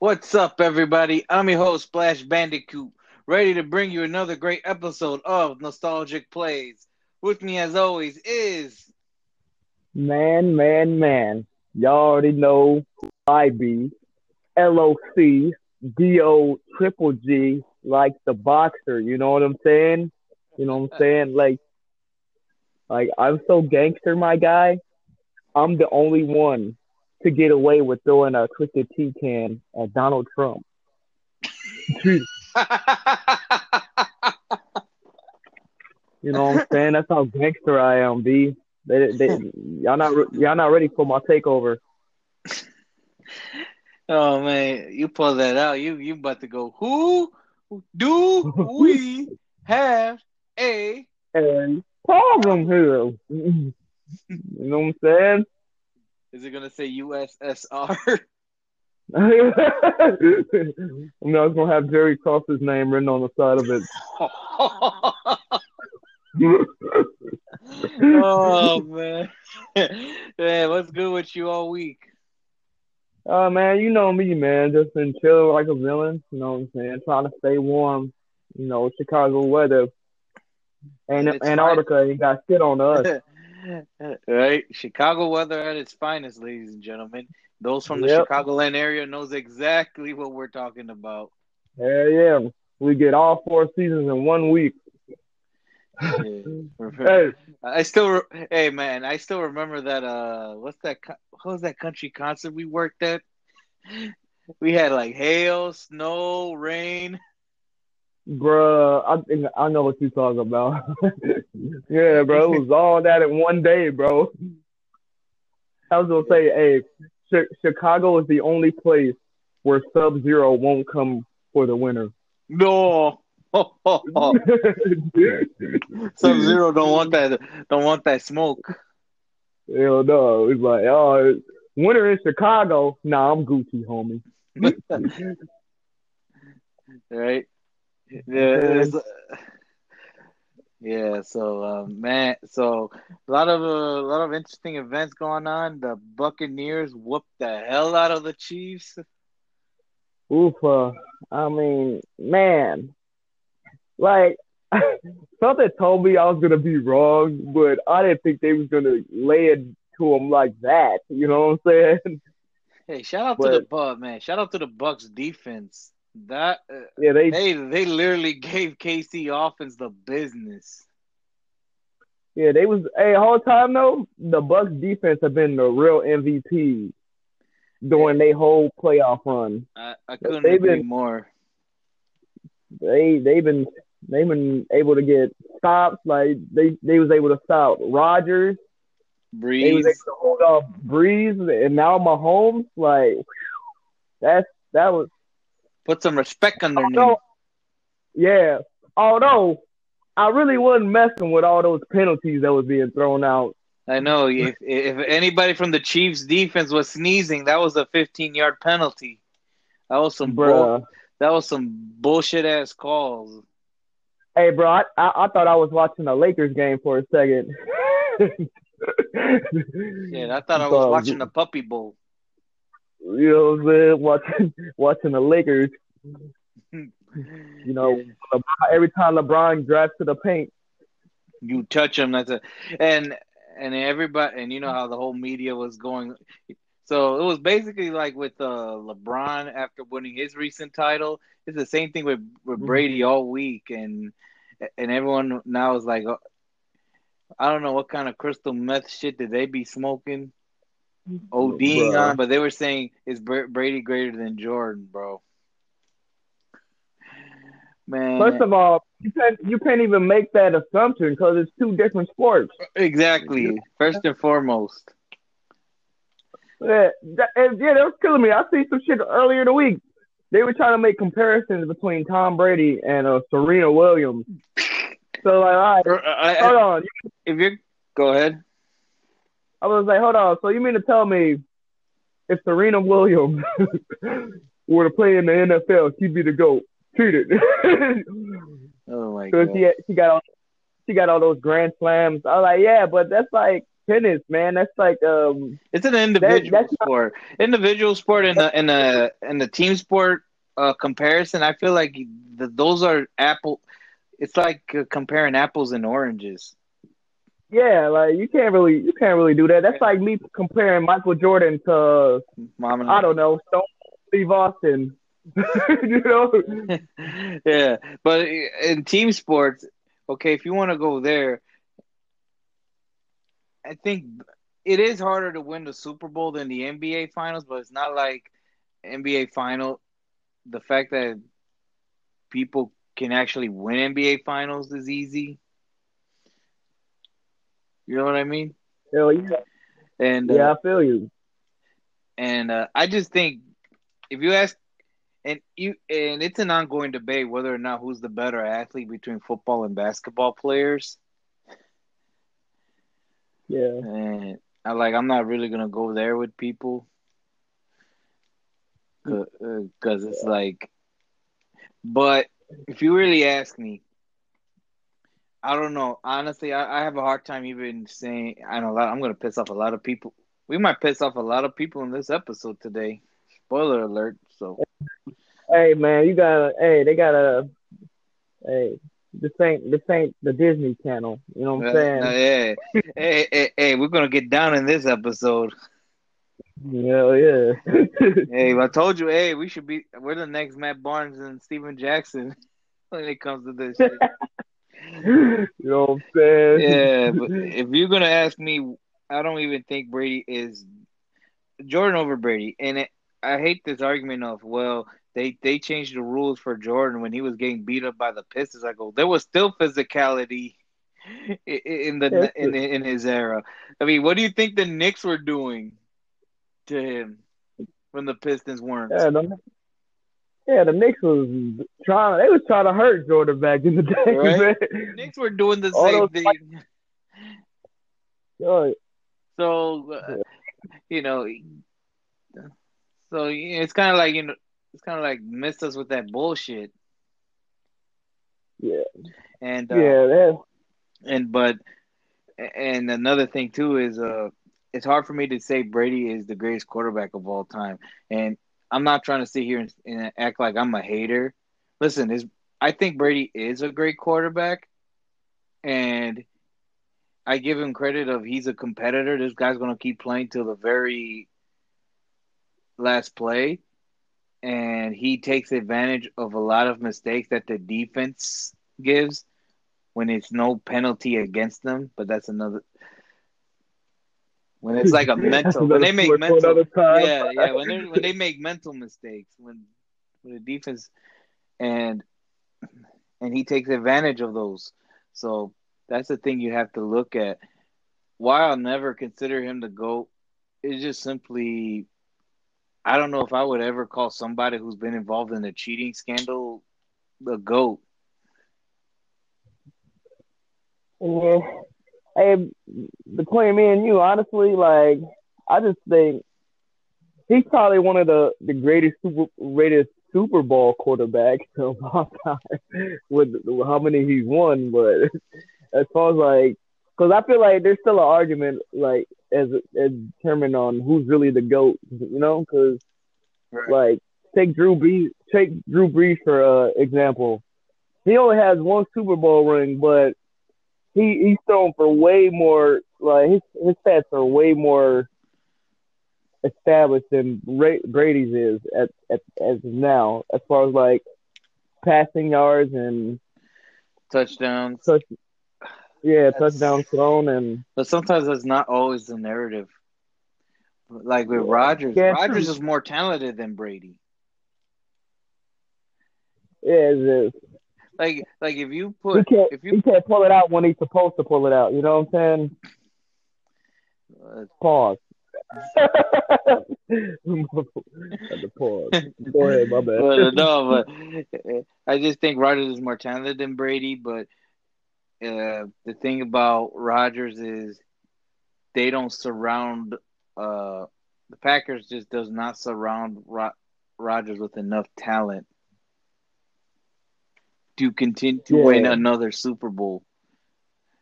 What's up, everybody? I'm your host, Splash Bandicoot, ready to bring you another great episode of Nostalgic Plays. With me, as always, is Man, man, man. Y'all already know who I be. LOC, DO, triple G, like the boxer. You know what I'm saying? You know what I'm saying? Like, like I'm so gangster, my guy. I'm the only one to get away with throwing a twisted tea can at Donald Trump. you know what I'm saying? That's how gangster I am, B. They, they, y'all not, y'all not ready for my takeover. oh man, you pull that out. You you about to go? Who do we have a and problem here? you know what I'm saying? Is it gonna say USSR? I'm not gonna have Jerry Krause's name written on the side of it. oh man, man, what's good with you all week? Uh man, you know me, man. Just been chilling like a villain. You know what I'm saying? Trying to stay warm. You know, Chicago weather. And Antarctica ain't got shit on us. right, Chicago weather at its finest, ladies and gentlemen. Those from the yep. Chicagoland area knows exactly what we're talking about. Hell yeah, we get all four seasons in one week. hey. I still, hey man, I still remember that. Uh, what's that? What was that country concert we worked at? We had like hail, snow, rain. Bruh, I think I know what you're talking about. yeah, bro, it was all that in one day, bro. I was gonna say, hey, Ch- Chicago is the only place where Sub Zero won't come for the winter. No. Sub Zero don't want that. Don't want that smoke. Hell no! It's like, oh, winter in Chicago. Nah, I'm Gucci, homie. right. Yeah. Yeah, so um, man, so a lot of uh, a lot of interesting events going on. The Buccaneers whooped the hell out of the Chiefs. Oof, uh, I mean, man, like something told me I was gonna be wrong, but I didn't think they was gonna lay it to them like that. You know what I'm saying? Hey, shout out but, to the Buck, man. Shout out to the Bucks defense. That uh, yeah, they they they literally gave KC offense the business. Yeah, they was a hey, whole time though. The Bucks defense have been the real MVP during their whole playoff run. I, I couldn't they've agree been, more. They they've been they've been able to get stops. Like they they was able to stop Rodgers. Brees. They was able to hold off Brees, and now Mahomes. Like that's that was Put some respect on their name. Yeah. Although I really wasn't messing with all those penalties that was being thrown out. I know. If if anybody from the Chiefs defense was sneezing, that was a 15 yard penalty. That was some bull, that was some bullshit ass calls. Hey, bro, I, I, I thought I was watching a Lakers game for a second. yeah, I thought I was watching the Puppy Bowl. You know what I'm saying? Watching watching the Lakers. You know, every time LeBron drives to the paint, you touch him. That's a and and everybody and you know how the whole media was going. So it was basically like with uh, LeBron after winning his recent title. It's the same thing with with mm-hmm. Brady all week, and and everyone now is like, oh, I don't know what kind of crystal meth shit did they be smoking. ODing on, but they were saying is Brady greater than Jordan, bro? Man, first of all, you can't you can't even make that assumption because it's two different sports. Exactly. First and foremost. Yeah, that, yeah, that was killing me. I see some shit earlier in the week. They were trying to make comparisons between Tom Brady and uh, Serena Williams. So like, all right, I, hold on. If you go ahead. I was like, hold on. So you mean to tell me if Serena Williams were to play in the NFL, she'd be the GOAT? Treated. oh my god. She, she got all she got all those grand slams. I was like, yeah, but that's like tennis, man. That's like um. It's an individual that's not- sport. Individual sport and the in a in the team sport uh, comparison. I feel like the, those are apple. It's like uh, comparing apples and oranges. Yeah, like you can't really you can't really do that. That's like me comparing Michael Jordan to Mom and I don't know Stone Steve Austin. you know, yeah, but in team sports, okay, if you want to go there, I think it is harder to win the Super Bowl than the NBA Finals, but it's not like NBA Final. The fact that people can actually win NBA Finals is easy. You know what I mean? hell yeah, And uh, yeah, I feel you. And uh, I just think if you ask, and you and it's an ongoing debate whether or not who's the better athlete between football and basketball players. Yeah, And I like I'm not really gonna go there with people because it's like, but if you really ask me, I don't know. Honestly, I, I have a hard time even saying. I know a lot, I'm gonna piss off a lot of people. We might piss off a lot of people in this episode today. Spoiler alert. So hey man, you gotta hey they gotta hey this ain't this ain't the Disney Channel. You know what I'm saying? Uh, yeah, hey, hey, hey, we're gonna get down in this episode. Hell yeah. Hey, I told you, hey, we should be. We're the next Matt Barnes and Stephen Jackson when it comes to this shit. you know what I'm saying? yeah, but if you're gonna ask me, I don't even think Brady is Jordan over Brady, and it, I hate this argument of well, they they changed the rules for Jordan when he was getting beat up by the Pistons. I go, oh, there was still physicality in the in in his era. I mean, what do you think the Knicks were doing to him when the Pistons weren't? Yeah, yeah, the Knicks was trying. They was trying to hurt Jordan back in the day, Right. man. Knicks were doing the All same those thing. Oh, So, uh, you know, so it's kind of like you know, it's kind of like missed us with that bullshit. yeah, And uh, yeah, that, and but and another thing too is uh, it's hard for me to say Brady is the greatest quarterback of all time. And I'm not trying to sit here and, and act like I'm a hater. Listen, is I think Brady is a great quarterback, and I give him credit of he's a competitor. This guy's gonna keep playing till the very last play, and he takes advantage of a lot of mistakes that the defense gives when it's no penalty against them. But that's another. When it's like a mental, when they make Another sport for mental, yeah, yeah, when they when they make mental mistakes, when when the defense and and he takes advantage of those. So that's the thing you have to look at. Why I'll never consider him the GOAT is just simply I don't know if I would ever call somebody who's been involved in a cheating scandal the GOAT. Yeah. Hey, between me and you, honestly, like I just think he's probably one of the the greatest super greatest Super Bowl quarterbacks of all time with, with how many he's won. But as far as like, because I feel like there's still an argument like as as determined on who's really the goat, you know? Because like take Drew Brees, take Drew Brees for uh, example. He only has one Super Bowl ring, but he he's thrown for way more. Like his his stats are way more established than Ra- Brady's is at, at as now, as far as like passing yards and touchdowns. touch. Yeah, That's- touchdowns thrown and But sometimes that's not always the narrative. Like with Yeah. Rodgers, Yeah, Rodgers true. is more talented than Brady. yeah, it's, it's, Like like if you he put can't if he you can't pull it out when he's supposed to pull it out. You know what I'm saying? uh, Pause. the pause. Go ahead, my bad. but, no, but I just think Rodgers is more talented than Brady. But uh, the thing about Rodgers is they don't surround uh, the Packers just does not surround Ro- Rodgers with enough talent to continue to Yeah. win another Super Bowl.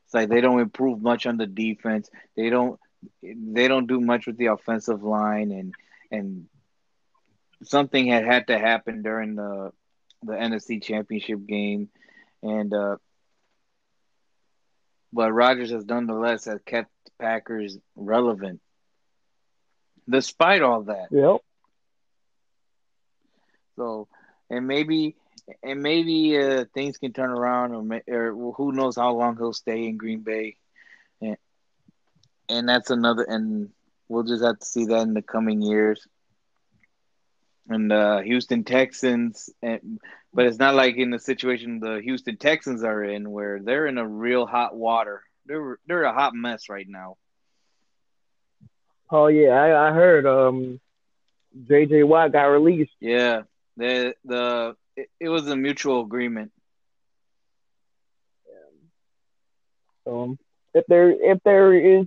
It's like they don't improve much on the defense. They don't they don't do much with the offensive line and and something had had to happen during the the NFC Championship game and uh but Rodgers has nonetheless has kept Packers relevant despite all that. Yep. So, and maybe, and maybe uh, things can turn around, or, or who knows how long he'll stay in Green Bay, and and that's another, and we'll just have to see that in the coming years. And uh, Houston Texans, and, but it's not like in the situation the Houston Texans are in, where they're in a real hot water. They're they're a hot mess right now. Oh yeah, I, I heard um JJ Watt got released. Yeah, the the it, it was a mutual agreement. Um, if there if there is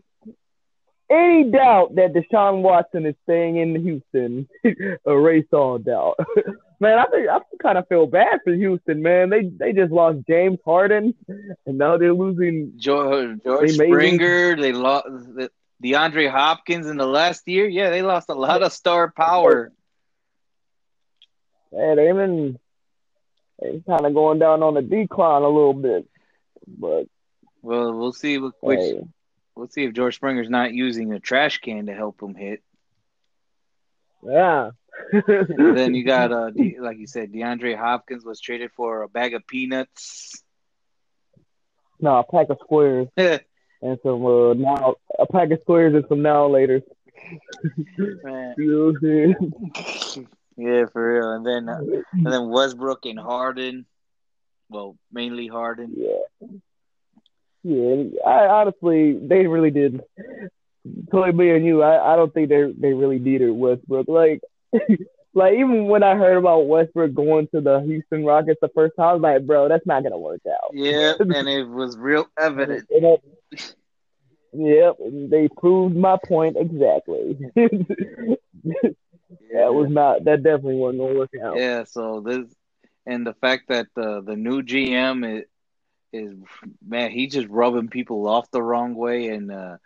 any doubt that Deshaun Watson is staying in Houston, erase all doubt. man, I think I kind of feel bad for Houston, man. They they just lost James Harden, and now they're losing George, George they Springer. They lost the, DeAndre Hopkins in the last year. Yeah, they lost a lot of star power. Yeah, they've been they kind of going down on the decline a little bit, but well, we'll see which. Hey. We'll see if George Springer's not using a trash can to help him hit. Yeah. then you got, uh, like you said, DeAndre Hopkins was traded for a bag of peanuts. No, a pack of squares and some uh, now a pack of squares and some now later. you know yeah, for real. And then uh, and then Westbrook and Harden. Well, mainly Harden. Yeah. Yeah, I honestly they really did. Totally me and you, I, I don't think they they really needed Westbrook. Like like even when I heard about Westbrook going to the Houston Rockets the first time, I was like, bro, that's not gonna work out. Yeah, and it was real evident. yep, they proved my point exactly. that was not that definitely wasn't gonna work out. Yeah, so this and the fact that the the new GM is is man, he just rubbing people off the wrong way and uh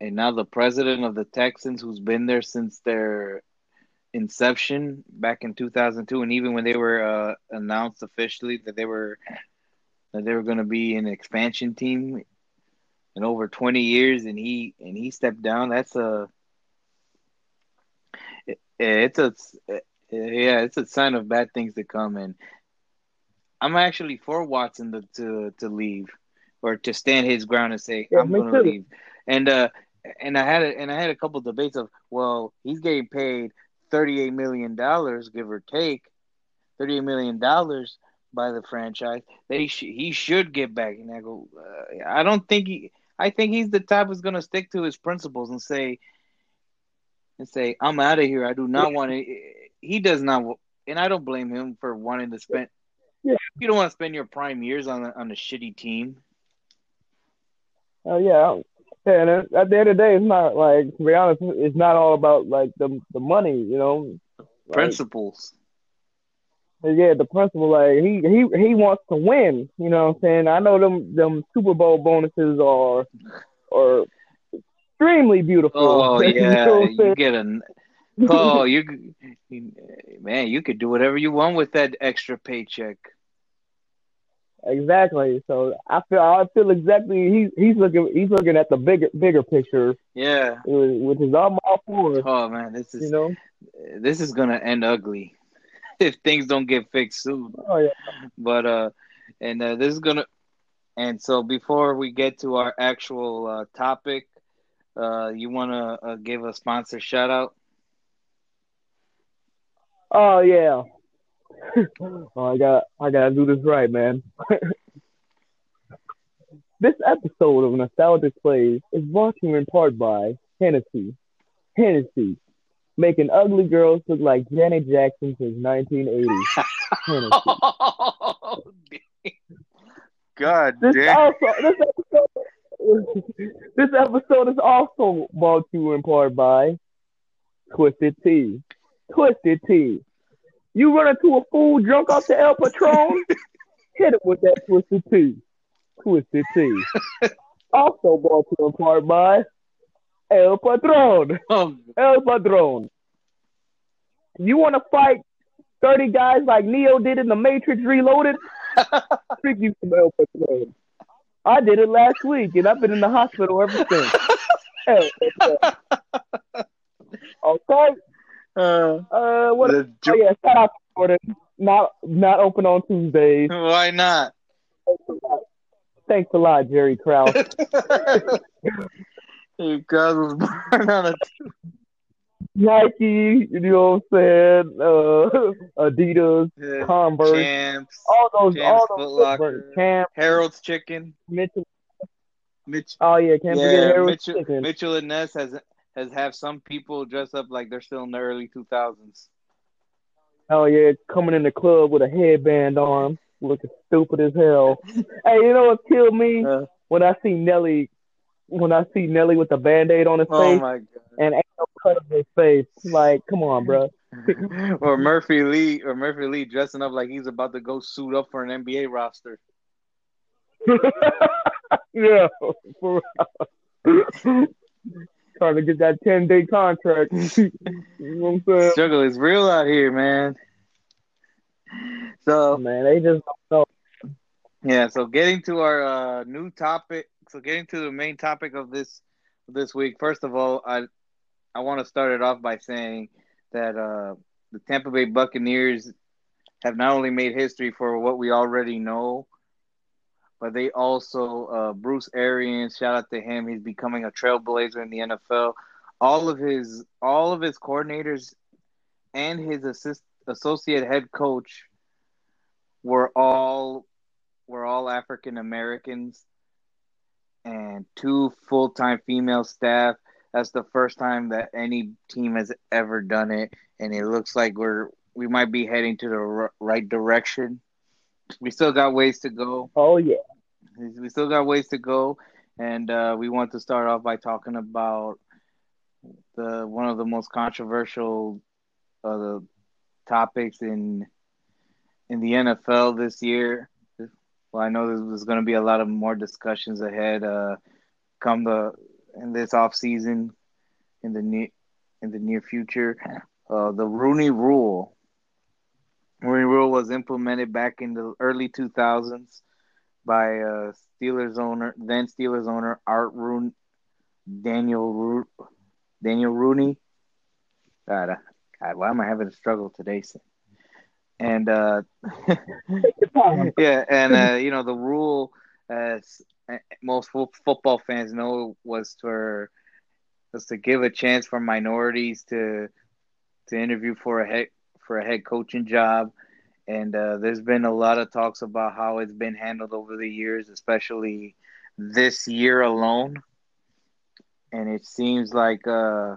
and now the president of the Texans who's been there since their inception back in 2002 and even when they were uh, announced officially that they were that they were going to be an expansion team in over 20 years and he and he stepped down that's a it's a yeah it's a sign of bad things to come and i'm actually for watson to to, to leave or to stand his ground and say yeah, i'm going to leave and uh and i had a, and i had a couple debates of well he's getting paid $38 million, give or take, $38 million by the franchise, they sh- he should get back. And I go, uh, I don't think he, I think he's the type who's going to stick to his principles and say, and say, I'm out of here. I do not want to. He does not, and I don't blame him for wanting to spend. Yeah. You don't want to spend your prime years on a, on a shitty team. Oh yeah, yeah, and at the end of the day, it's not like to be honest, it's not all about like the the money, you know. Principles. Like, yeah, the principle. Like he he he wants to win. You know what I'm saying? I know them them Super Bowl bonuses are are extremely beautiful. Oh yeah, you, know you get a oh you, man, you could do whatever you want with that extra paycheck. Exactly. So I feel I feel exactly he's he's looking he's looking at the bigger bigger picture. Yeah. Which is all my for. Oh man, this is you know this is gonna end ugly if things don't get fixed soon. Oh yeah. But uh, and uh, this is gonna and so before we get to our actual uh, topic, uh, you wanna uh, give a sponsor shout out? Oh yeah. oh, I got I gotta do this right, man. this episode of Nostalgia Plays is brought to you in part by Hennessy. Hennessy, making ugly girls look like Janet Jackson since 1980. God this damn. Also, this this episode is also brought to you in part by Twisted Tea. Twisted Tea you run into a fool drunk off the El Patron, hit it with that twisted tea. Twisted tea. Also brought to you in part by El Patron. Oh, El Patron. You want to fight 30 guys like Neo did in the Matrix Reloaded? Freak you some El Patron. I did it last week, and I've been in the hospital ever since. El Okay. uh, Uh, what? the Oh yeah, shout out to Jordan. Not not open on Tuesdays. Why not? Thanks a lot, Jerry Krause. you guys was born on a Nike, you know what I'm saying? Uh, Adidas, uh, Converse, champs, all those, Champs, all those Locker. Camp, Harold's Chicken. Mitchell. Mitch, Oh yeah, can't forget yeah, Harold's Mitchell, Chicken. Mitchell and Ness has has have some people dress up like they're still in the early two thousands. Oh yeah, coming in the club with a headband on, looking stupid as hell. hey, you know what killed me Uh, when I see Nelly, when I see Nelly with a band-aid on his oh face my god! and ain't no cut on his face. Like, come on, bro. or Murphy Lee, or Murphy Lee dressing up like he's about to go suit up for an NBA roster. yeah, for real. Trying to get that ten day contract. you know what I'm saying? Struggle is real out here, man. So Man, they just don't know. Yeah, so getting to our uh, new topic, so getting to the main topic of this this week. First of all, I I want to start it off by saying that uh, the Tampa Bay Buccaneers have not only made history for what we already know, but they also uh, Bruce Arians. Shout out to him; he's becoming a trailblazer in the NFL. All of his all of his coordinators and his assist, associate head coach were all were all African Americans and two full time female staff. That's the first time that any team has ever done it, and it looks like we're we might be heading to the r- right direction. We still got ways to go. Oh yeah. We still got ways to go, and uh, we want to start off by talking about the one of the most controversial uh, the topics in in the NFL this year. Well, I know there's, going to be a lot of more discussions ahead. Uh, come the in this off season, in the near in the near future, uh, the Rooney Rule. Rooney Rule was implemented back in the early 2000s by uh, Steelers owner, then Steelers owner Art Rooney, Daniel Ro- Daniel Rooney. God, God, why am I having a struggle today? Sam? And uh, yeah, and uh, you know the rule, as most fo- football fans know, was for was to give a chance for minorities to to interview for a head for a head coaching job. And uh, there's been a lot of talks about how it's been handled over the years, especially this year alone. And it seems like uh,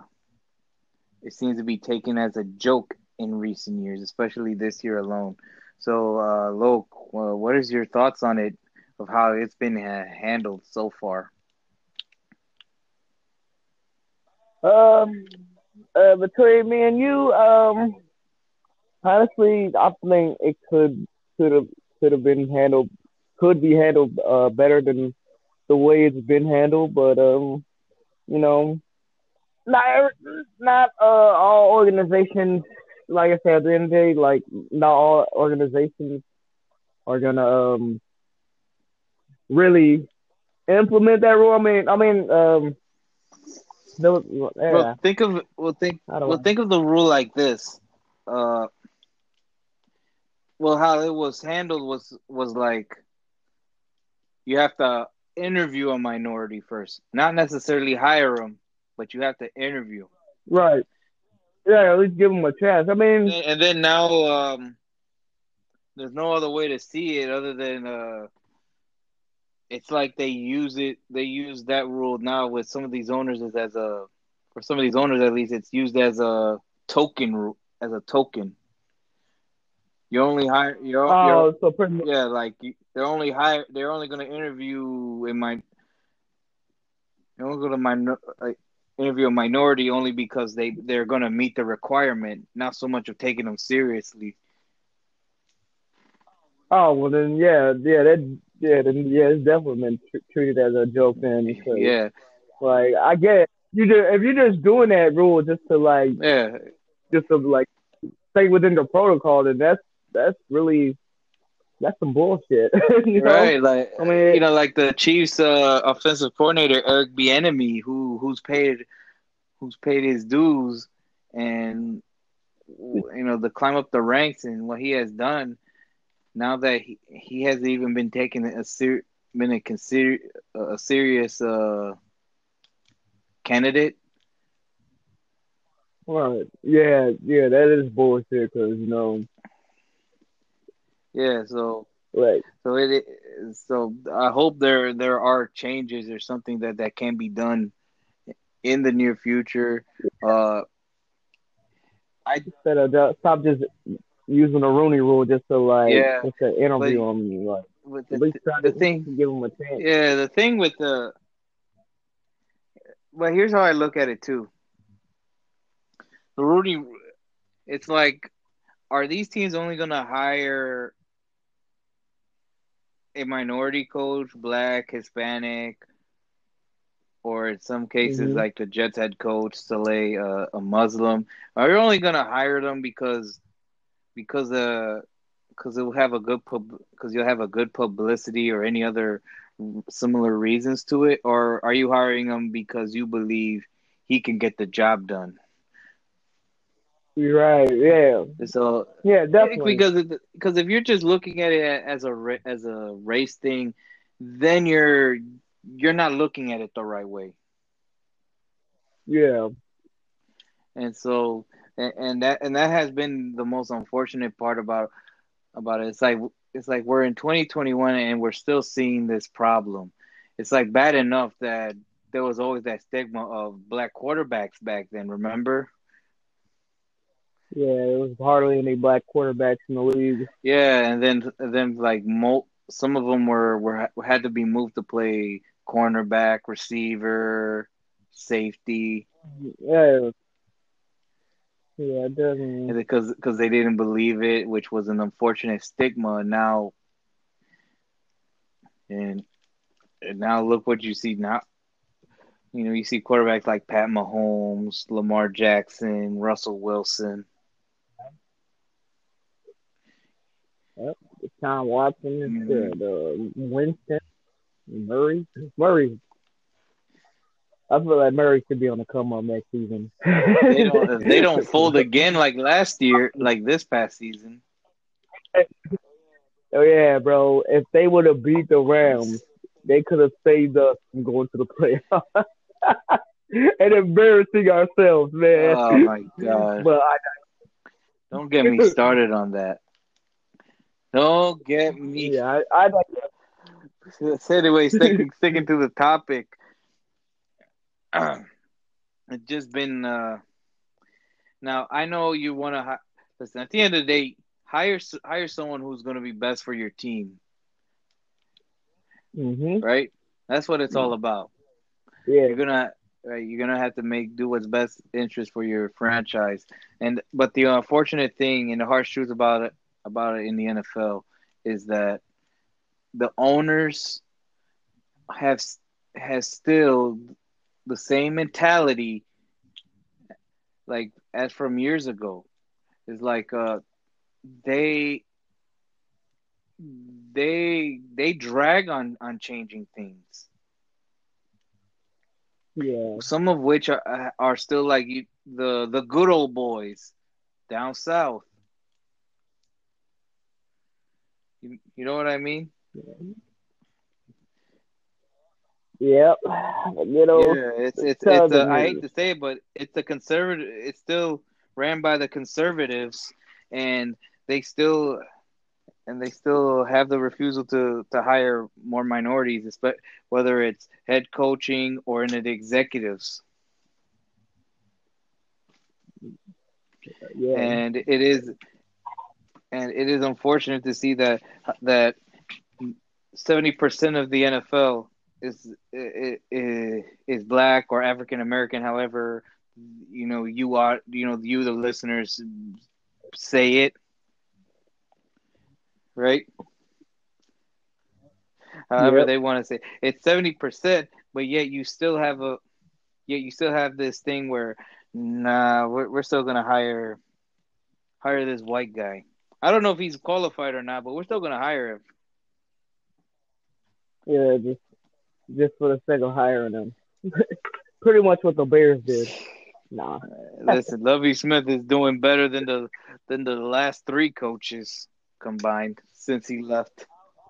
it seems to be taken as a joke in recent years, especially this year alone. So, uh, Lo, uh, what is your thoughts on it, of how it's been ha- handled so far? Um, uh, between me and you, um, honestly, I think it could could have could have been handled, could be handled uh, better than the way it's been handled. But um, you know, not not uh, all organizations. Like I said, at the end of the day, like not all organizations are gonna um really implement that rule. I mean, I mean, um, was, yeah. Well, think of well think well know. think of the rule like this. Uh, well, how it was handled was was like you have to interview a minority first, not necessarily hire them, but you have to interview. Right. Yeah, at least give them a chance. I mean, And then now, um, there's no other way to see it other than uh, it's like they use it. They use that rule now with some of these owners as, as a, for some of these owners at least, it's used as a token as a token. You only hire. You're, you're oh, so pretty much, yeah, like they're only hire. They're only going to interview in my. They're only going to minor, like, interview a minority only because they they're going to meet the requirement, not so much of taking them seriously. oh well then yeah, yeah that yeah, then yeah, it's definitely been tr- treated as a joke. Then yeah, like I get it. you just if you're just doing that rule just to like yeah, just to like stay within the protocol, then that's that's really that's some bullshit. you know? right. Like I mean, you know, like the Chiefs' uh, offensive coordinator Eric Bieniemy, who who's paid who's paid his dues, and you know the climb up the ranks and what he has done. Now that he, he hasn't even been taken a ser- been a consider a serious uh, candidate. Right. Yeah, yeah, that is bullshit because you know, Yeah, so right. so it so I hope there there are changes or something that that can be done in the near future. Uh, I instead of just, stop just using the Rooney Rule just to like Yeah, just to interview but- them, like with at the, least try the to thing give them a chance. Yeah, the thing with the well, here's how I look at it too. The Rooney, it's like, are these teams only gonna hire a minority coach, black, Hispanic, or in some cases Mhm. like the Jets head coach, Saleh, uh, a Muslim? Are you only gonna hire them because because uh because it will have a good pub because you'll have a good publicity or any other similar reasons to it, or are you hiring him because you believe he can get the job done? Right. Yeah. So Yeah. Definitely. because because if you're just looking at it as a as a race thing, then you're you're not looking at it the right way. yeah. And so and, and that and that has been the most unfortunate part about about it. It's like it's like we're in 2021 and we're still seeing this problem. It's like bad enough that there was always that stigma of black quarterbacks back then. Remember? Yeah. There was hardly any black quarterbacks in the league. Yeah, and then and then like mo- some of them were were had to be moved to play cornerback, receiver, safety, Yeah. Yeah. Definitely. and because because they didn't believe it, which was an unfortunate stigma. Now, and, and now look what you see now. You know, you see quarterbacks like Pat Mahomes, Lamar Jackson, Russell Wilson. Tom Watson, Mhm. mm the Winston, Murray, Murray. I feel like Murray should be on the come up next season. They don't they don't fold again like last year, like this past season. Oh yeah, bro. If they would have beat the Rams, they could have saved us from going to the playoffs and embarrassing ourselves, man. Oh my god! But I, Don't get me started on that. Don't get me. yeah, I, I So anyway, sticking sticking to the topic. Uh, it's just been. Uh, now I know you want to. Hi- listen, at the end of the day, hire hire someone who's going to be best for your team, hmm right? That's what it's all about. yeah, You're gonna right, you're gonna have to make do what's best interest for your franchise. And but the unfortunate thing and the harsh truth about it about it in the NFL is that the owners have has still the same mentality like as from years ago. It's like uh they they they drag on on changing things yeah, some of which are are still like you- the the good old boys down south. You, you know what I mean? yep. You know, Yeah, it's it's it's. A, I hate to say it, but it's the conservative. It's still ran by the conservatives, and they still and they still have the refusal to to hire more minorities, espe- whether it's head coaching or in the executives. yeah, and it is and it is unfortunate to see that that 70% of the NFL is is, is black or African American however you know you are you know you the listeners say it right however Yep. they want to say it's seventy percent, but yet you still have a yet you still have this thing where nah, we're we're still gonna hire hire this white guy. I don't know if he's qualified or not, but we're still gonna hire him. Yeah, just just for the sake of hiring him. Pretty much what the Bears did. Nah. Listen, Lovie Smith is doing better than the than the last three coaches combined since he left.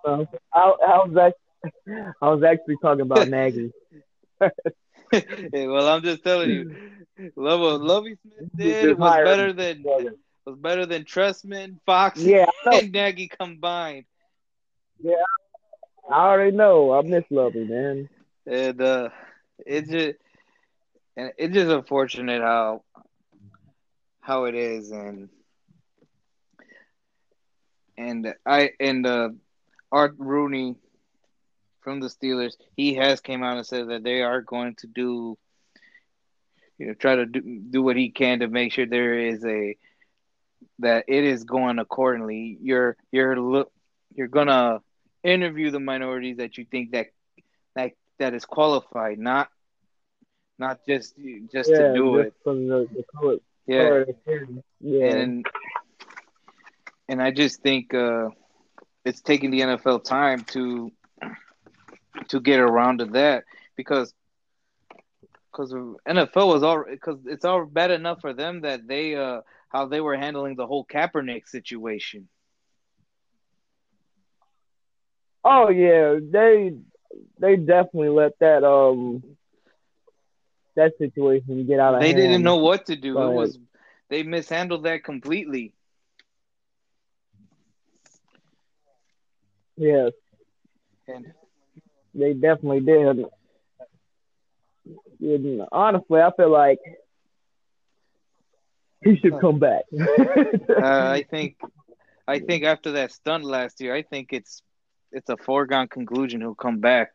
Um, I, I was actually, I was actually talking about Nagy. Hey, well, I'm just telling you, Love Lovie Smith did was better than was better than Trestman, Fox, Yeah, and Nagy combined. Yeah, I already know. I miss Lovie, man. And uh, it just and it's just unfortunate how how it is, and and I and uh, Art Rooney from the Steelers, he has came out and said that they are going to do, you know, try to do, do what he can to make sure there is a that it is going accordingly. You're you're look you're gonna interview the minorities that you think that that that is qualified, not not just just yeah, to do just it. from the, the color, Yeah, color of the skin. Yeah. and and I just think uh, it's taking the NFL time to to get around to that because because NFL was all because it's all bad enough for them that they uh how they were handling the whole Kaepernick situation. oh yeah, they they definitely let that um that situation get out of They hand. didn't know what to do. It was they mishandled that completely. Yes, And they definitely did. And honestly, I feel like he should come back. uh, I think I think after that stunt last year, I think it's it's a foregone conclusion he'll come back.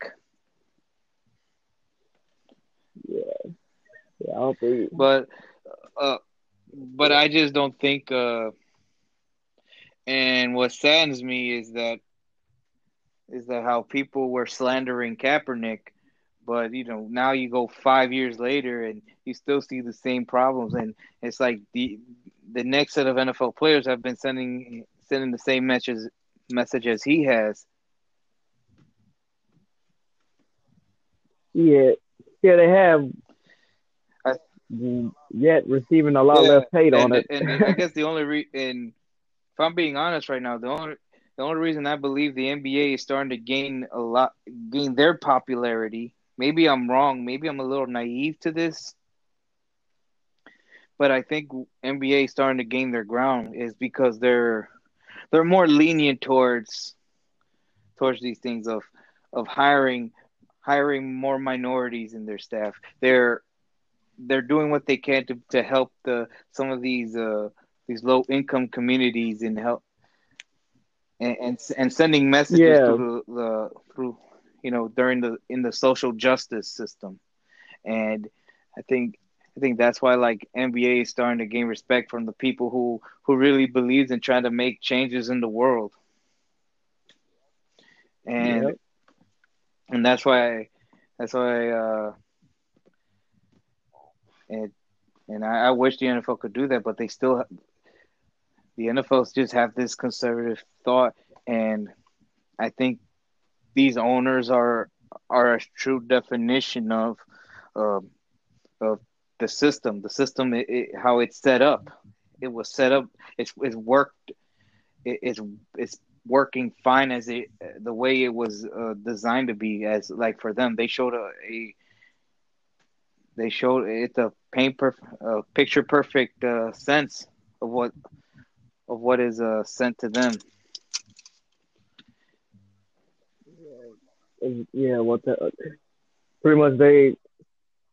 yeah, yeah, I don't think. but uh but I just don't think uh and what saddens me is that is that how people were slandering Kaepernick but you know now you go 5 years later and you still see the same problems and it's like the the next set of NFL players have been sending sending the same message message as he has Yeah, yeah, they have. I- Yet receiving a lot Yeah, less hate on and, it. and I guess the only re- and if I'm being honest right now, the only the only reason I believe the NBA is starting to gain a lot, gain their popularity. Maybe I'm wrong. Maybe I'm a little naive to this, but I think NBA is starting to gain their ground is because they're they're more lenient towards towards these things of of hiring hiring more minorities in their staff. They're they're doing what they can to, to help the some of these uh these low income communities and help and and, and sending messages Yeah. through the, the through you know during the in the social justice system. And I think I think that's why like NBA is starting to gain respect from the people who who really believes in trying to make changes in the world. And Yep. and that's why that's why uh and and I, I wish the NFL could do that, but they still the NFLs just have this conservative thought, and I think these owners are are a true definition of um of the system. The system, it, it, how it's set up. It was set up. It's it's worked. It, it's it's working fine as it the way it was uh, designed to be. As like for them, they showed a, a they showed it's a paint perf- uh, picture perfect uh, sense of what of what is uh, sent to them. Yeah, what the pretty much they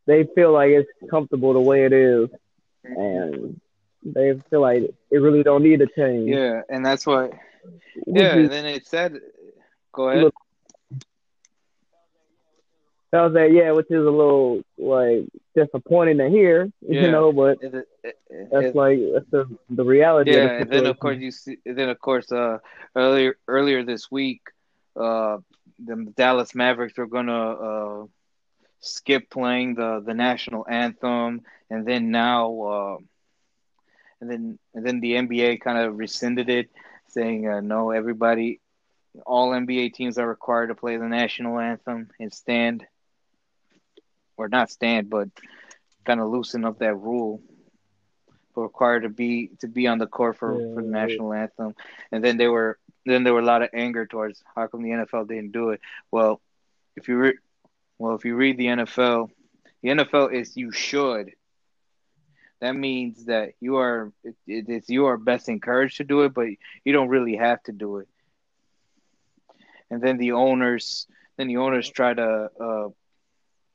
they feel like it's comfortable the way it is, and they feel like it really don't need to change. Yeah, and that's why. Yeah, is- and then it said, "Go ahead." Look, that was that, yeah, which is a little like disappointing to hear, Yeah. you know, but It- it- it- that's like that's the the reality. yeah, the and then of course you see. Then of course, uh, earlier earlier this week, uh, the Dallas Mavericks were gonna uh, skip playing the the national anthem, and then now, uh, and then and then the NBA kind of rescinded it, saying uh, no, everybody, all NBA teams are required to play the national anthem and stand, or not stand, but kind of loosen up that rule. But required to be to be on the court for, yeah, for the national right. anthem, and then they were then there were a lot of anger towards how come the NFL didn't do it. Well, if you re- well if you read the NFL, the NFL is you should. That means that you are it, it's you are best encouraged to do it, but you don't really have to do it. And then the owners, then the owners try to uh,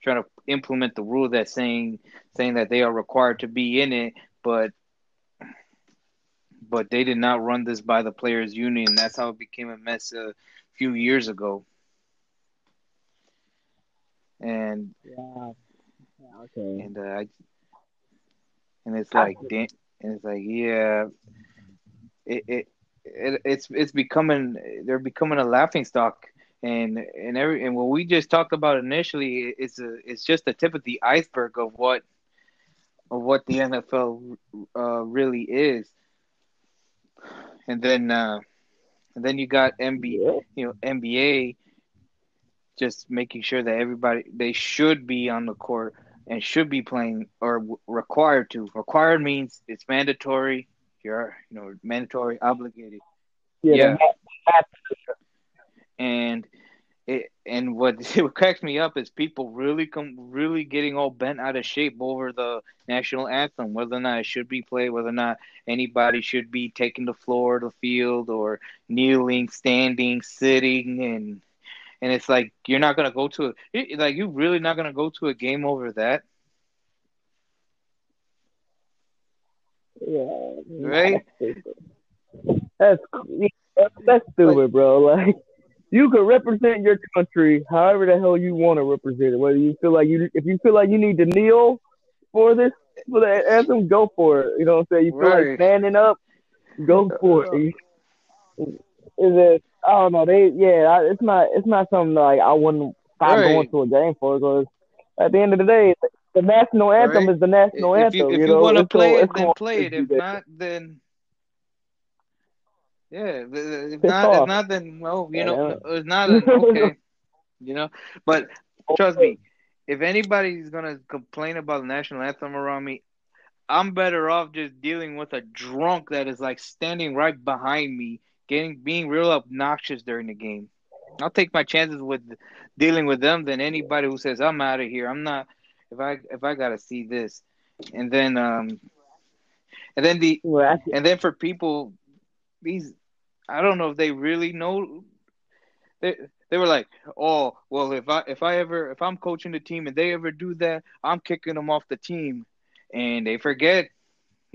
try to implement the rule that's saying saying that they are required to be in it, but but they did not run this by the players union. That's how it became a mess a few years ago. And yeah, okay. And uh, and it's like, and it's like, yeah, it, it it it's it's becoming they're becoming a laughing stock and and every and what we just talked about initially it's a it's just the tip of the iceberg of what of what the NFL uh, really is and then uh, and then you got NBA, you know, NBA just making sure that everybody they should be on the court and should be playing or required to. Required means it's mandatory. You're you know mandatory, obligated. Yeah. yeah. And it, and what what cracks me up is people really come really getting all bent out of shape over the national anthem, whether or not it should be played, whether or not anybody should be taking the floor, the field, or kneeling, standing, sitting, and and it's like you're not gonna go to it. Like you're really not gonna go to a game over that. Yeah. Right. That's that's, that's stupid, like, bro. Like you can represent your country however the hell you want to represent it. Whether you feel like you, if you feel like you need to kneel for this for the anthem, go for it. You know what I'm saying? You feel right. like standing up, go for it. Is it? I don't know. They yeah. It's not. It's not something like I wouldn't stop right. going to a game for because at the end of the day, the national anthem right. is the national if anthem. You, if you, you want to play it, then play it. If not, then yeah, if not, if not, then well, you know, it's not okay, you know. But trust me, if anybody's gonna complain about the national anthem around me, I'm better off just dealing with a drunk that is like standing right behind me, getting being real obnoxious during the game. I'll take my chances with dealing with them than anybody who says I'm out of here. I'm not if I if I gotta see this, and then um, and then the and then for people these I don't know if they really know. They they were like, oh well, if I if I ever if I'm coaching the team and they ever do that, I'm kicking them off the team, and they forget.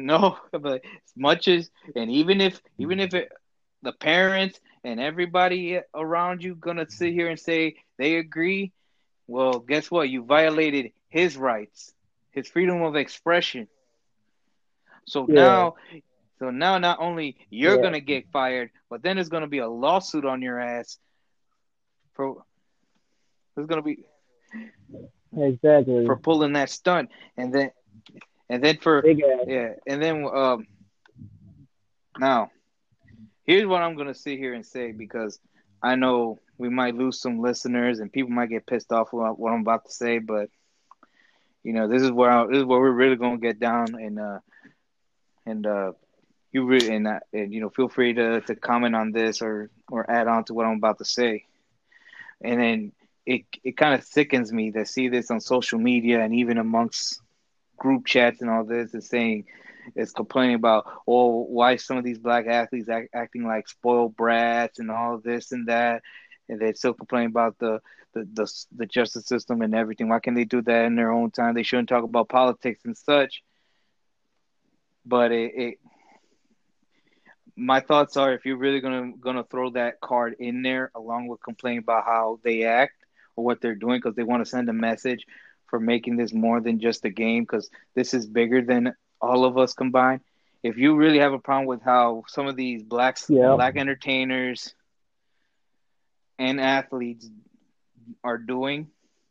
No, but as much as and even if even if it, the parents and everybody around you gonna sit here and say they agree, well, guess what? You violated his rights, his freedom of expression. So yeah. now so now not only you're yeah. gonna get fired, but then there's gonna be a lawsuit on your ass for there's gonna be exactly. for pulling that stunt, and then and then for yeah, and then um now here's what I'm gonna sit here and say because I know we might lose some listeners and people might get pissed off with what I'm about to say, but you know this is where I, this is where we're really gonna get down and uh and uh you and, uh, and you know feel free to to comment on this or or add on to what I'm about to say. And then it it kind of sickens me to see this on social media and even amongst group chats and all this is saying is complaining about oh why some of these black athletes act, acting like spoiled brats and all this and that. And they're still complain about the, the the the justice system and everything. Why can't they do that in their own time? They shouldn't talk about politics and such. But it, it my thoughts are if you're really gonna gonna throw that card in there along with complaining about how they act or what they're doing because they want to send a message for making this more than just a game because this is bigger than all of us combined. If you really have a problem with how some of these blacks yeah. black entertainers and athletes are doing,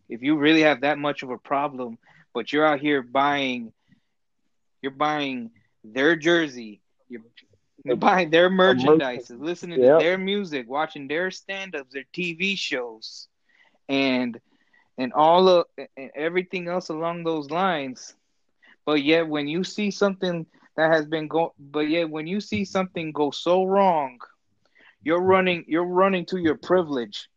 if you really have that much of a problem, but you're out here buying, you're buying their jersey, you're, you're buying their merchandise, listening yep. to their music, watching their stand-ups, their TV shows, and and all of and everything else along those lines. But yet, when you see something that has been go, but yet when you see something go so wrong, you're running, you're running to your privilege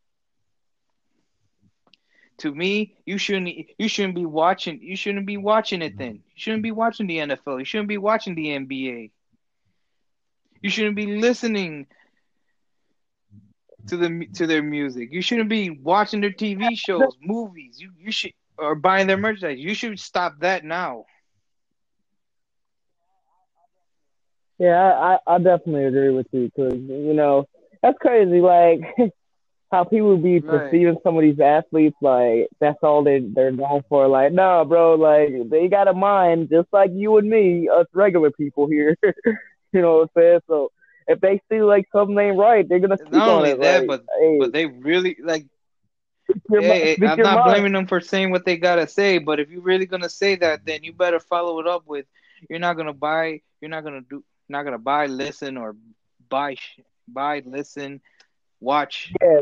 to me, you shouldn't you shouldn't be watching you shouldn't be watching it then. You shouldn't be watching the NFL. You shouldn't be watching the NBA. You shouldn't be listening to the to their music. You shouldn't be watching their TV shows, movies. You you should or buying their merchandise. You should stop that now. Yeah, I, I definitely agree with you because you know that's crazy. Like how people be right. perceiving some of these athletes like that's all they they're known for. Like, no, bro, like they got a mind just like you and me, us regular people here. you know what I'm saying? So if they see like something ain't right, they're gonna speak not on only it. that, like, but hey, but they really like. Hey, I'm not mind. blaming them for saying what they gotta say, but if you're really gonna say that, then you better follow it up with, you're not gonna buy, you're not gonna do, not gonna buy, listen, or buy, buy, listen, watch, yeah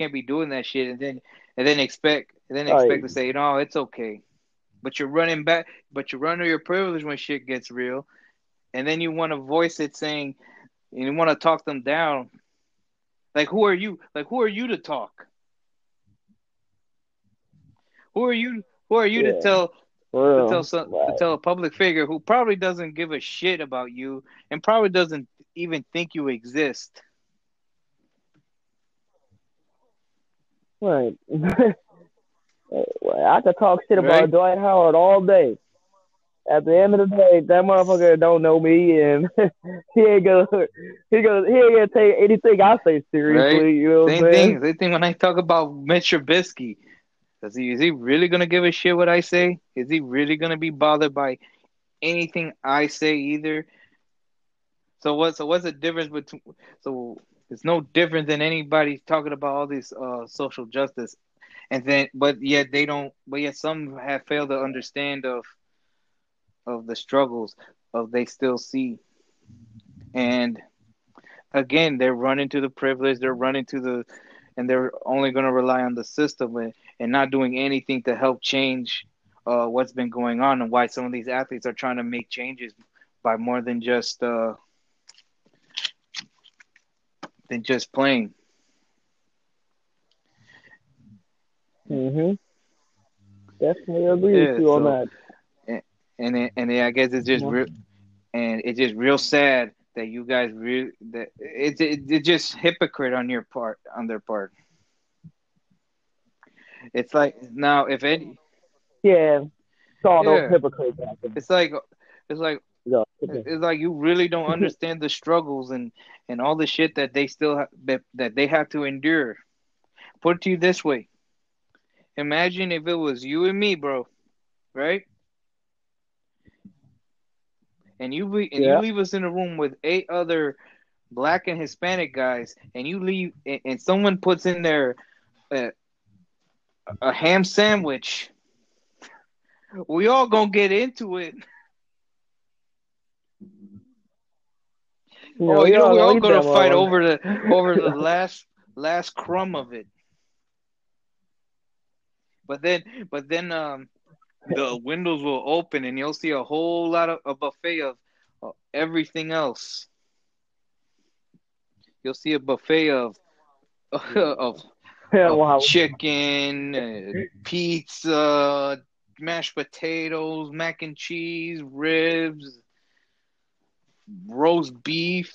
can't be doing that shit and then and then expect and then expect right. to say, no, it's okay. But you're running back but you're running your privilege when shit gets real. And then you want to voice it saying and you want to talk them down. Like who are you? Like who are you to talk? Who are you who are you yeah. to tell to tell some, to tell a public figure who probably doesn't give a shit about you and probably doesn't even think you exist Right. I could talk shit about right. Dwight Howard all day. At the end of the day, that motherfucker don't know me, and he ain't gonna he gonna he ain't gonna take anything I say seriously. Right. You know what same thing, Same thing when I talk about Mitch Trubisky. Does he is he really gonna give a shit what I say? Is he really gonna be bothered by anything I say either? So what? So what's the difference between? So it's no different than anybody talking about all this uh, social justice, and then but yet they don't. But yet some have failed to understand of of the struggles of they still see, and again they're running to the privilege. They're running to the, and they're only going to rely on the system and, and not doing anything to help change uh, what's been going on and why some of these athletes are trying to make changes by more than just. Uh, than just playing. Mhm. Definitely agree yeah, with you so, on that. And and, I guess it's just mm-hmm. real, and it's just real sad that you guys really that it's it, it's just hypocrite on your part on their part. It's like now if any. Yeah, it's all yeah. those hypocrites. It's like it's like yeah, it's like you really don't understand the struggles and and all the shit that they still ha- that, that they have to endure. Put it to you this way: Imagine if it was you and me, bro, right? And you and yeah. you leave us in a room with eight other black and Hispanic guys, and you leave, and, and someone puts in there a, a ham sandwich. We all gonna get into it. Oh, you know, we're all gonna fight over the over the last last crumb of it. But then, but then, um, the windows will open and you'll see a whole lot of a buffet of, of everything else. You'll see a buffet of of, yeah, wow. chicken, uh, pizza, mashed potatoes, mac and cheese, ribs, roast beef,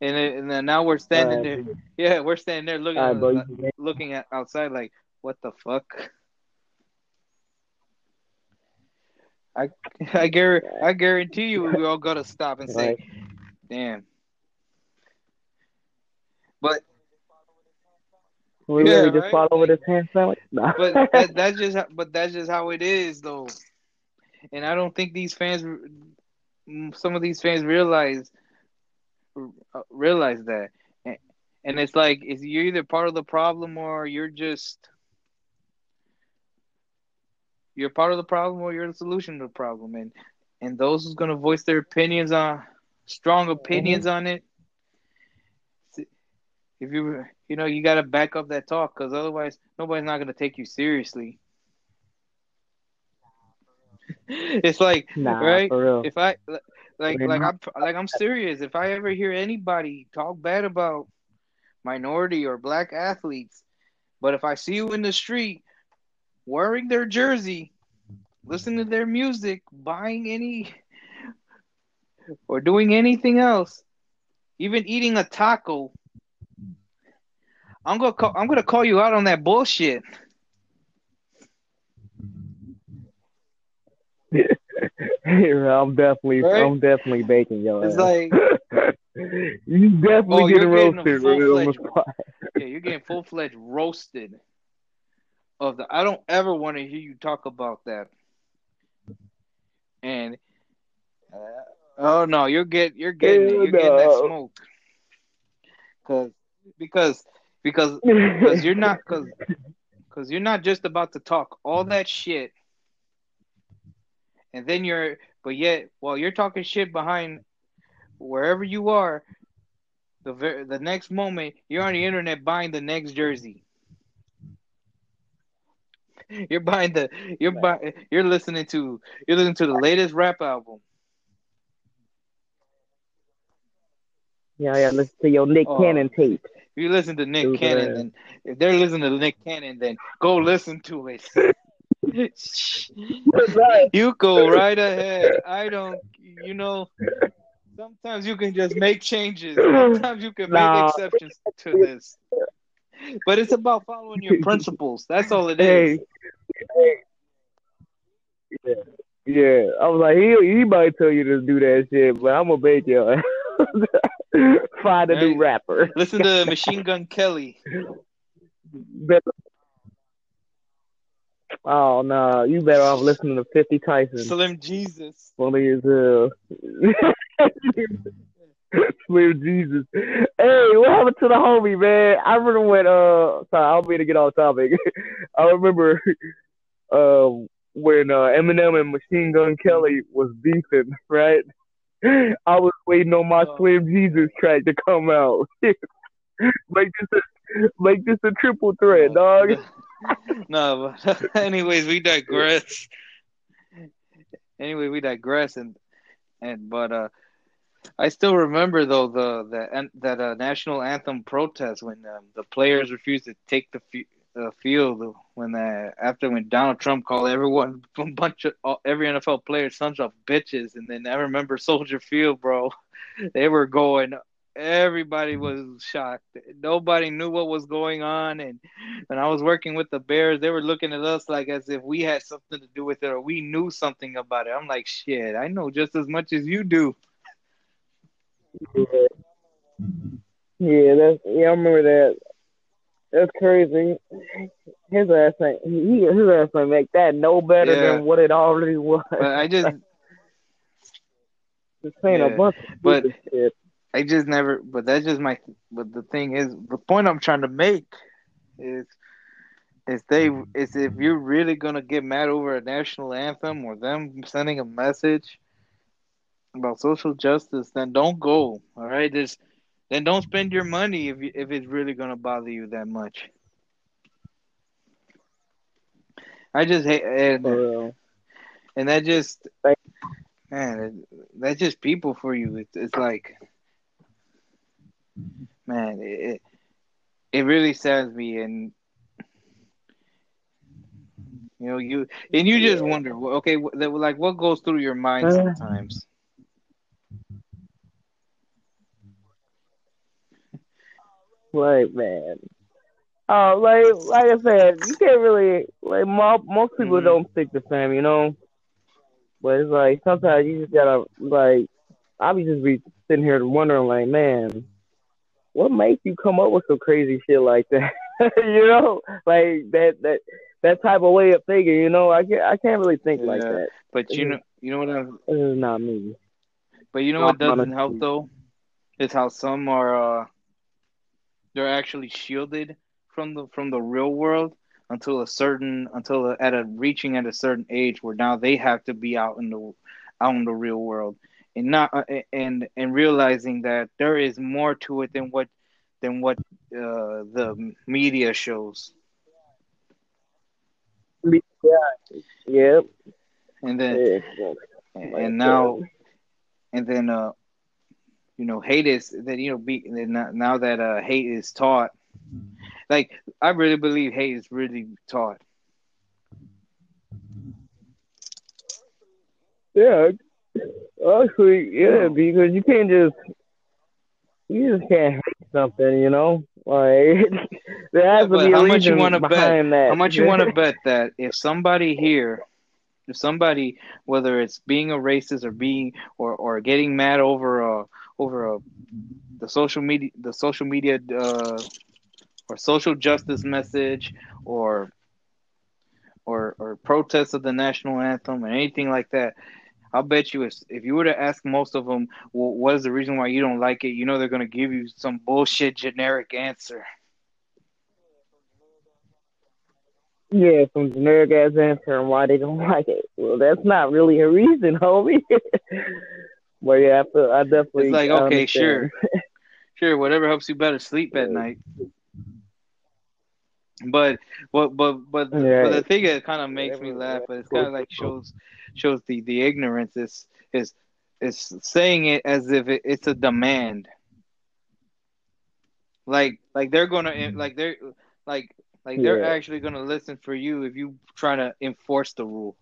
and and then now we're standing right. there. Yeah, we're standing there looking right, at, looking at outside like, what the fuck? I I guarantee I guarantee you we all gotta stop and say, right. damn. But we yeah, really just right? follow with his hand sandwich. But that, that's just but that's just how it is though. And I don't think these fans some of these fans realize uh, realize that, and, and it's like is you're either part of the problem or you're just you're part of the problem or you're the solution to the problem. And and those who's going to voice their opinions on strong opinions mm-hmm. on it if you you know you got to back up that talk because otherwise nobody's not going to take you seriously. It's like nah, right? if i like like i'm like i'm serious. If i ever hear anybody talk bad about minority or black athletes but if i see you in the street wearing their jersey listening to their music buying any or doing anything else even eating a taco i'm gonna call, i'm gonna call you out on that bullshit yeah, I'm definitely, right? I'm definitely baking yo. It's like you definitely oh, getting roasted. Right yeah, you're getting full fledged roasted. Of the, I don't ever want to hear you talk about that. And uh, oh no, you're get, you're getting, you're no. getting that smoke. Cause because because because you're not because because you're not just about to talk all that shit and then you're but yet while you're talking shit behind wherever you are the ver- the next moment you're on the internet buying the next jersey you're buying the you're buying you're listening to you're listening to the latest rap album yeah yeah listen to your nick oh, cannon tape if you listen to nick cannon then if they're listening to nick cannon then go listen to it you go right ahead. I don't, you know, sometimes you can just make changes. Sometimes you can nah. make exceptions to this. But it's about following your principles. That's all it is. Hey. Yeah. yeah. I was like, he he might tell you to do that shit, but I'm gonna bake you. Find a hey, new rapper. Listen to Machine Gun Kelly. Oh no, you better off listening to Fifty Tyson. Slim Jesus. Funny as hell. Slim Jesus. Hey, what happened to the homie, man? I remember when uh sorry, I don't mean to get off topic. I remember um when uh Eminem and Machine Gun Kelly was beefing, right? I was waiting on my oh. Slim Jesus track to come out. make this a make this a triple threat, oh. dog. no, but anyways, we digress. anyway, we digress, and and but uh, I still remember though the the that uh, national anthem protest when um, the players refused to take the f- field when uh, after when Donald Trump called everyone a bunch of uh, every NFL player sons of bitches, and then I remember Soldier Field, bro. They were going everybody was shocked. Nobody knew what was going on, and when I was working with the Bears, they were looking at us like as if we had something to do with it or we knew something about it. I'm like, shit, I know just as much as you do. Yeah, yeah, that's yeah. I remember that. That's crazy. His ass ain't he, his ass ain't make that no better yeah. than what it already was. But I just. just saying yeah. a bunch of but shit. I just never, but that's just my. But the thing is, the point I'm trying to make is, is they is if you're really gonna get mad over a national anthem or them sending a message about social justice, then don't go. All right, just then don't spend your money if you, if it's really gonna bother you that much. I just hate and, and that just man, that's just people for you. It's it's like man, it it really saddens me, and you know, you and you just wonder, okay, like what goes through your mind uh. sometimes. Like man, uh, like like I said, you can't really like most most people mm-hmm. don't stick to fam, you know. But it's like sometimes you just gotta like I be just be sitting here wondering like, man, what makes you come up with some crazy shit like that? you know, like that that that type of way of thinking. You know, I can't I can't really think yeah, like that. But you know, you know what I'm. This is not me. But you know what doesn't help though, is how some are uh they're actually shielded from the from the real world until a certain until at a reaching at a certain age where now they have to be out in the out in the real world and not uh, and and realizing that there is more to it than what than what uh, the media shows. Yeah. Yep. And then and, and now and then uh you know hate is that you know be now that uh hate is taught like I really believe hate is really taught. Yeah, actually, yeah, because you can't just you just can't hate something, you know. Like there has yeah, to be how much you want to bet? That. How much you want to bet that if somebody here, if somebody, whether it's being a racist or being or or getting mad over a over a the social media the social media uh, or social justice message or or or protests of the national anthem or anything like that, I'll bet you if, if you were to ask most of them, well, what is the reason why you don't like it? You know they're gonna give you some bullshit generic answer. Yeah, some generic ass answer on why they don't like it. Well, that's not really a reason, homie. but yeah, I, feel, I definitely. It's like okay, sure, sure, whatever helps you better sleep at night. But what, but but, yeah. but the thing that kind of makes me laugh, but it's kind of like shows shows the the ignorance is is is saying it as if it, it's a demand. Like like they're gonna mm-hmm. like they're like like yeah. they're actually gonna listen for you if you try to enforce the rule.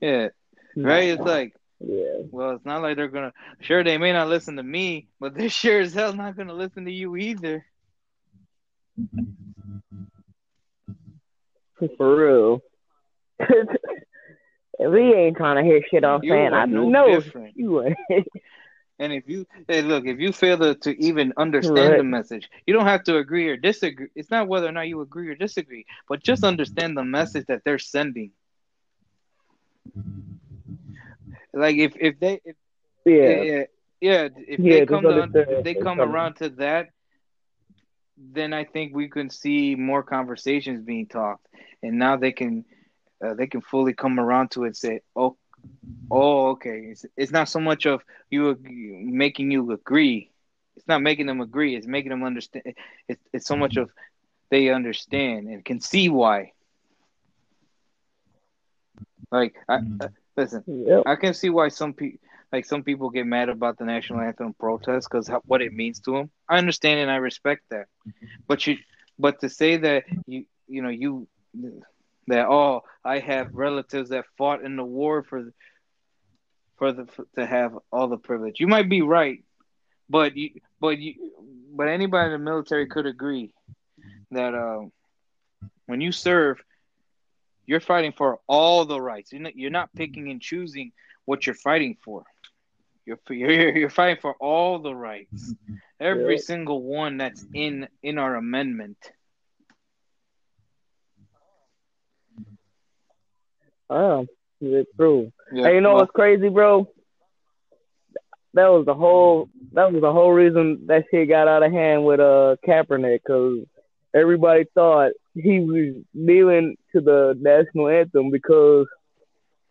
Yeah, hmm. right. It's like yeah. Well, it's not like they're gonna. Sure, they may not listen to me, but they're sure as hell not gonna listen to you either. For real. we ain't trying to hear shit I'm saying, I no know different. you ain't. And if you hey, look, if you fail to, to even understand right. the message, you don't have to agree or disagree. It's not whether or not you agree or disagree, but just understand the message that they're sending. Like if if they if, yeah yeah yeah if yeah, they come to, if they come around to that, then I think we can see more conversations being talked, and now they can uh, they can fully come around to it. And say, oh, oh, okay. It's, it's not so much of you making you agree. It's not making them agree. It's making them understand. It's it's so much of they understand and can see why. Like I, I Listen, yep. I can see why some people like some people get mad about the national anthem protest because what it means to them. I understand and I respect that, mm-hmm. but you, but to say that you, you know, you that oh, I have relatives that fought in the war for, for the for, to have all the privilege. You might be right, but you, but you, but anybody in the military could agree that uh, when you serve, you're fighting for all the rights. You're not, you're not picking and choosing what you're fighting for. You're you're, you're fighting for all the rights, every yeah. single one that's in in our amendment. Oh, it's true. Yeah, hey, you know well, what's crazy, bro? That was the whole that was the whole reason that shit got out of hand with uh Kaepernick because everybody thought he was kneeling to the national anthem because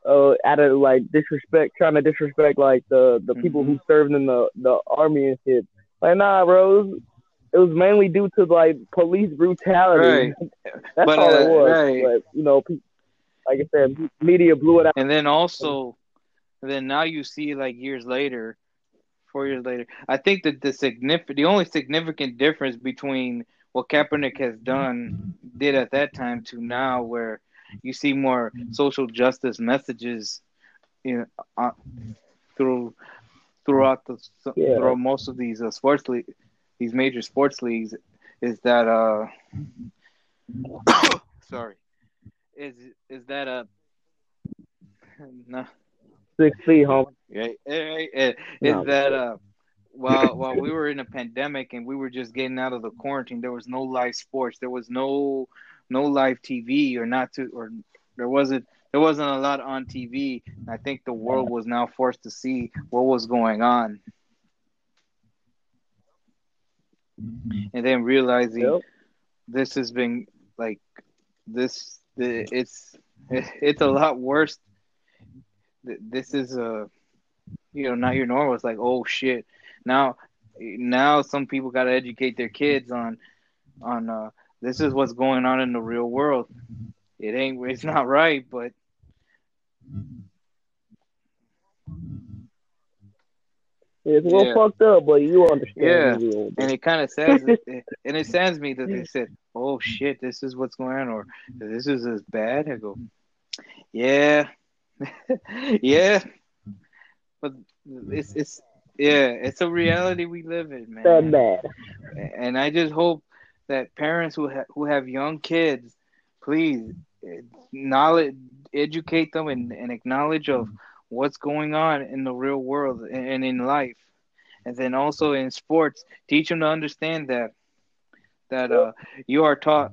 uh out of like disrespect trying to disrespect like the the mm-hmm. people who served in the the army and shit. Like nah bro, it was, mainly due to like police brutality. Right. That's but, all uh, it was. Right. But you know, like I said, media blew it out. And then also, then now you see like years later, four years later, I think that the significant, the only significant difference between what Kaepernick has done did at that time to now, where you see more social justice messages, you know, uh, through throughout the yeah. throughout most of these uh, sports league, these major sports leagues, is that uh, sorry, is is that uh, no. Six feet, home. Yeah, is no. that uh while while we were in a pandemic and we were just getting out of the quarantine, there was no live sports. There was no no live TV or not to or there wasn't there wasn't a lot on TV. I think the world was now forced to see what was going on. and then realizing Yep. this has been like this. The, it's it's a lot worse. This is a you know not your normal. It's like oh shit. Now now some people got to educate their kids on on uh, this is what's going on in the real world. It ain't it's not right, but It's a little Yeah. fucked up, but you understand. Yeah. and it kind of says and it sends me that they said, "Oh shit, this is what's going on," or "This is as bad." I go, "Yeah, yeah," but it's it's yeah, it's a reality we live in, man. bad. And I just hope that parents who ha- who have young kids, please knowledge, educate them and, and acknowledge of what's going on in the real world and, and in life, and then also in sports, teach them to understand that that uh, you are taught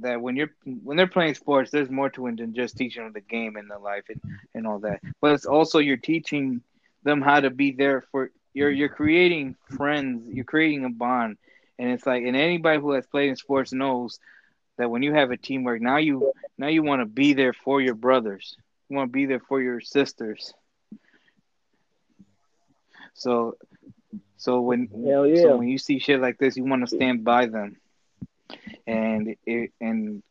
that when you're when they're playing sports, there's more to it than just teaching them the game and the life and, and all that. But it's also you're teaching them how to be there for you're mm-hmm. you're creating friends, you're creating a bond. And it's like and anybody who has played in sports knows that when you have a teamwork, now you now you want to be there for your brothers. You want to be there for your sisters. So so when Hell yeah. so when you see shit like this, you want to stand by them. And it, and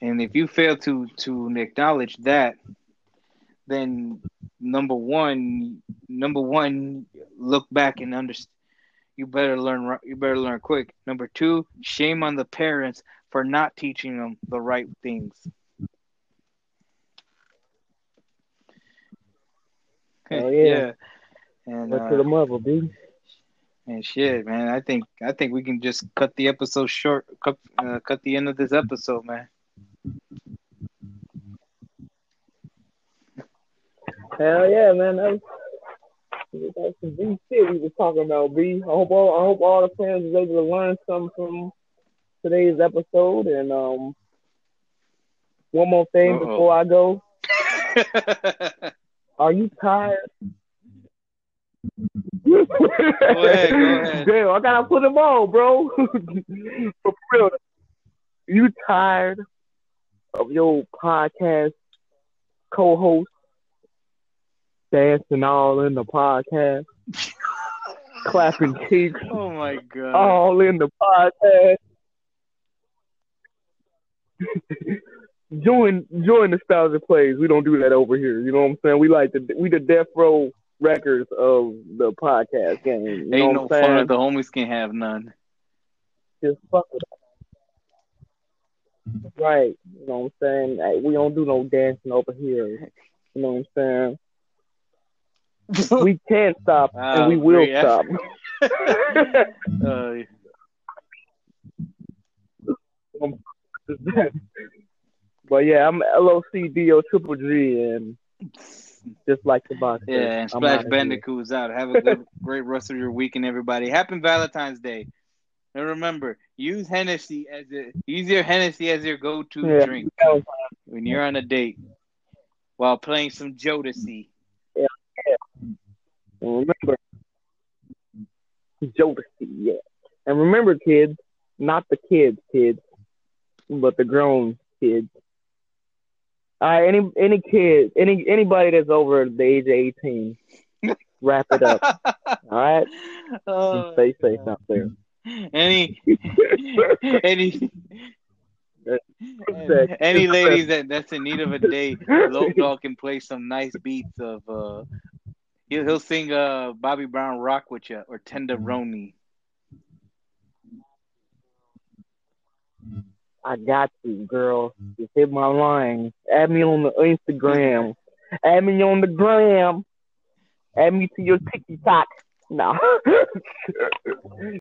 and if you fail to to acknowledge that, then number one, number one, look back and understand. You better learn. You better learn quick. Number two, shame on the parents for not teaching them the right things. Hell yeah. And Look uh, to the mother, B. And shit, man. I think I think we can just cut the episode short. Cut, uh, cut the end of this episode, man. Hell yeah, man. That was, that's some deep shit we was talking about, B. I hope all I hope all the fans was able to learn something from today's episode. And um, one more thing Uh-oh. before I go. Are you tired? go ahead, go ahead. Damn, I gotta put them on, bro. For real. You tired of your podcast co-host dancing all in the podcast, clapping cheeks oh my god. all in the podcast? join join the styles of plays. We don't do that over here. You know what I'm saying? We like the we the death row records of the podcast game. You know Ain't no I'm fun the homies can't have none. Just fuck it. Right. You know what I'm saying? We don't do no dancing over here. You know what I'm saying? We can stop and we Oh, will great. stop. Uh, but yeah, I'm LOCDO Triple G and just like the box. yeah, and Splash. Bandicoots out. Have a good, great rest of your weekend, everybody. Happy Valentine's Day. And remember, use Hennessy as a, use your Hennessy as your go-to Yeah. drink when you're on a date while playing some Jodeci. And remember, Jodeci, yeah. And remember, kids, not the kids, kids, but the grown kids. All right, any any kid, any anybody that's over the age of eighteen, wrap it up. All right, Oh, stay safe out there. any any any ladies that that's in need of a date, Low Dog can play some nice beats of uh he'll he'll sing uh Bobby Brown Rock with you or Tenderoni. I got you, girl. Just hit my line. Add me on the Instagram. Add me on the gram. Add me to your TikTok. Nah.